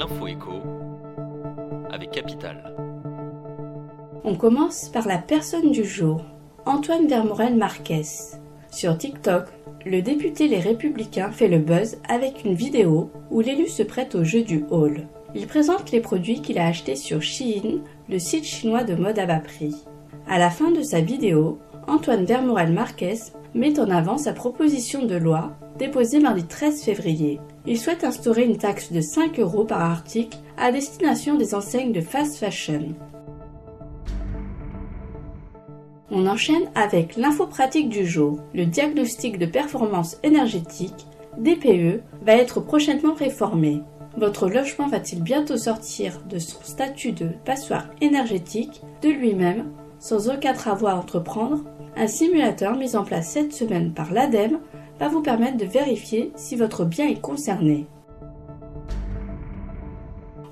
l'info écho avec Capital. On commence par la personne du jour, Antoine Vermorel Marquez. Sur TikTok, le député Les Républicains fait le buzz avec une vidéo où l'élu se prête au jeu du haul. Il présente les produits qu'il a achetés sur Shein, le site chinois de mode à bas prix. À la fin de sa vidéo, Antoine Vermorel Marquez met en avant sa proposition de loi déposée mardi 13 février. Il souhaite instaurer une taxe de 5 euros par article à destination des enseignes de fast fashion. On enchaîne avec l'info pratique du jour. Le diagnostic de performance énergétique, DPE, va être prochainement réformé. Votre logement va-t-il bientôt sortir de son statut de passoire énergétique de lui-même sans aucun travaux à entreprendre Un simulateur mis en place cette semaine par l'ADEME va vous permettre de vérifier si votre bien est concerné.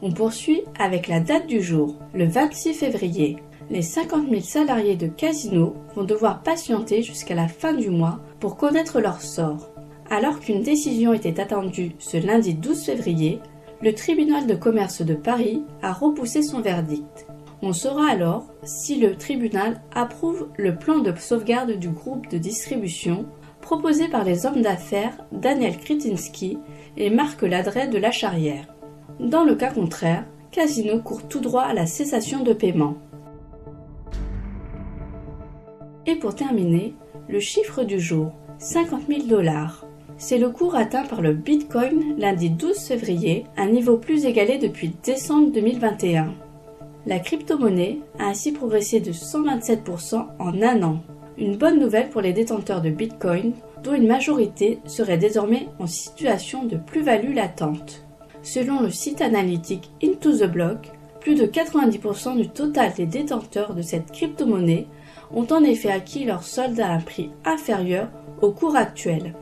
On poursuit avec la date du jour, le 26 février. Les 50 000 salariés de Casino vont devoir patienter jusqu'à la fin du mois pour connaître leur sort. Alors qu'une décision était attendue ce lundi 12 février, le tribunal de commerce de Paris a repoussé son verdict. On saura alors si le tribunal approuve le plan de sauvegarde du groupe de distribution proposé par les hommes d'affaires Daniel Kretinsky et Marc Ladret de la Charrière. Dans le cas contraire, Casino court tout droit à la cessation de paiement. Et pour terminer, le chiffre du jour, 50 000 dollars. C'est le cours atteint par le Bitcoin lundi 12 février, un niveau plus égalé depuis décembre 2021. La crypto-monnaie a ainsi progressé de 127% en un an. Une bonne nouvelle pour les détenteurs de Bitcoin, dont une majorité serait désormais en situation de plus-value latente. Selon le site analytique Into the Block, plus de 90% du total des détenteurs de cette crypto-monnaie ont en effet acquis leur solde à un prix inférieur au cours actuel.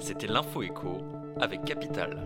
C'était l'info écho avec Capital.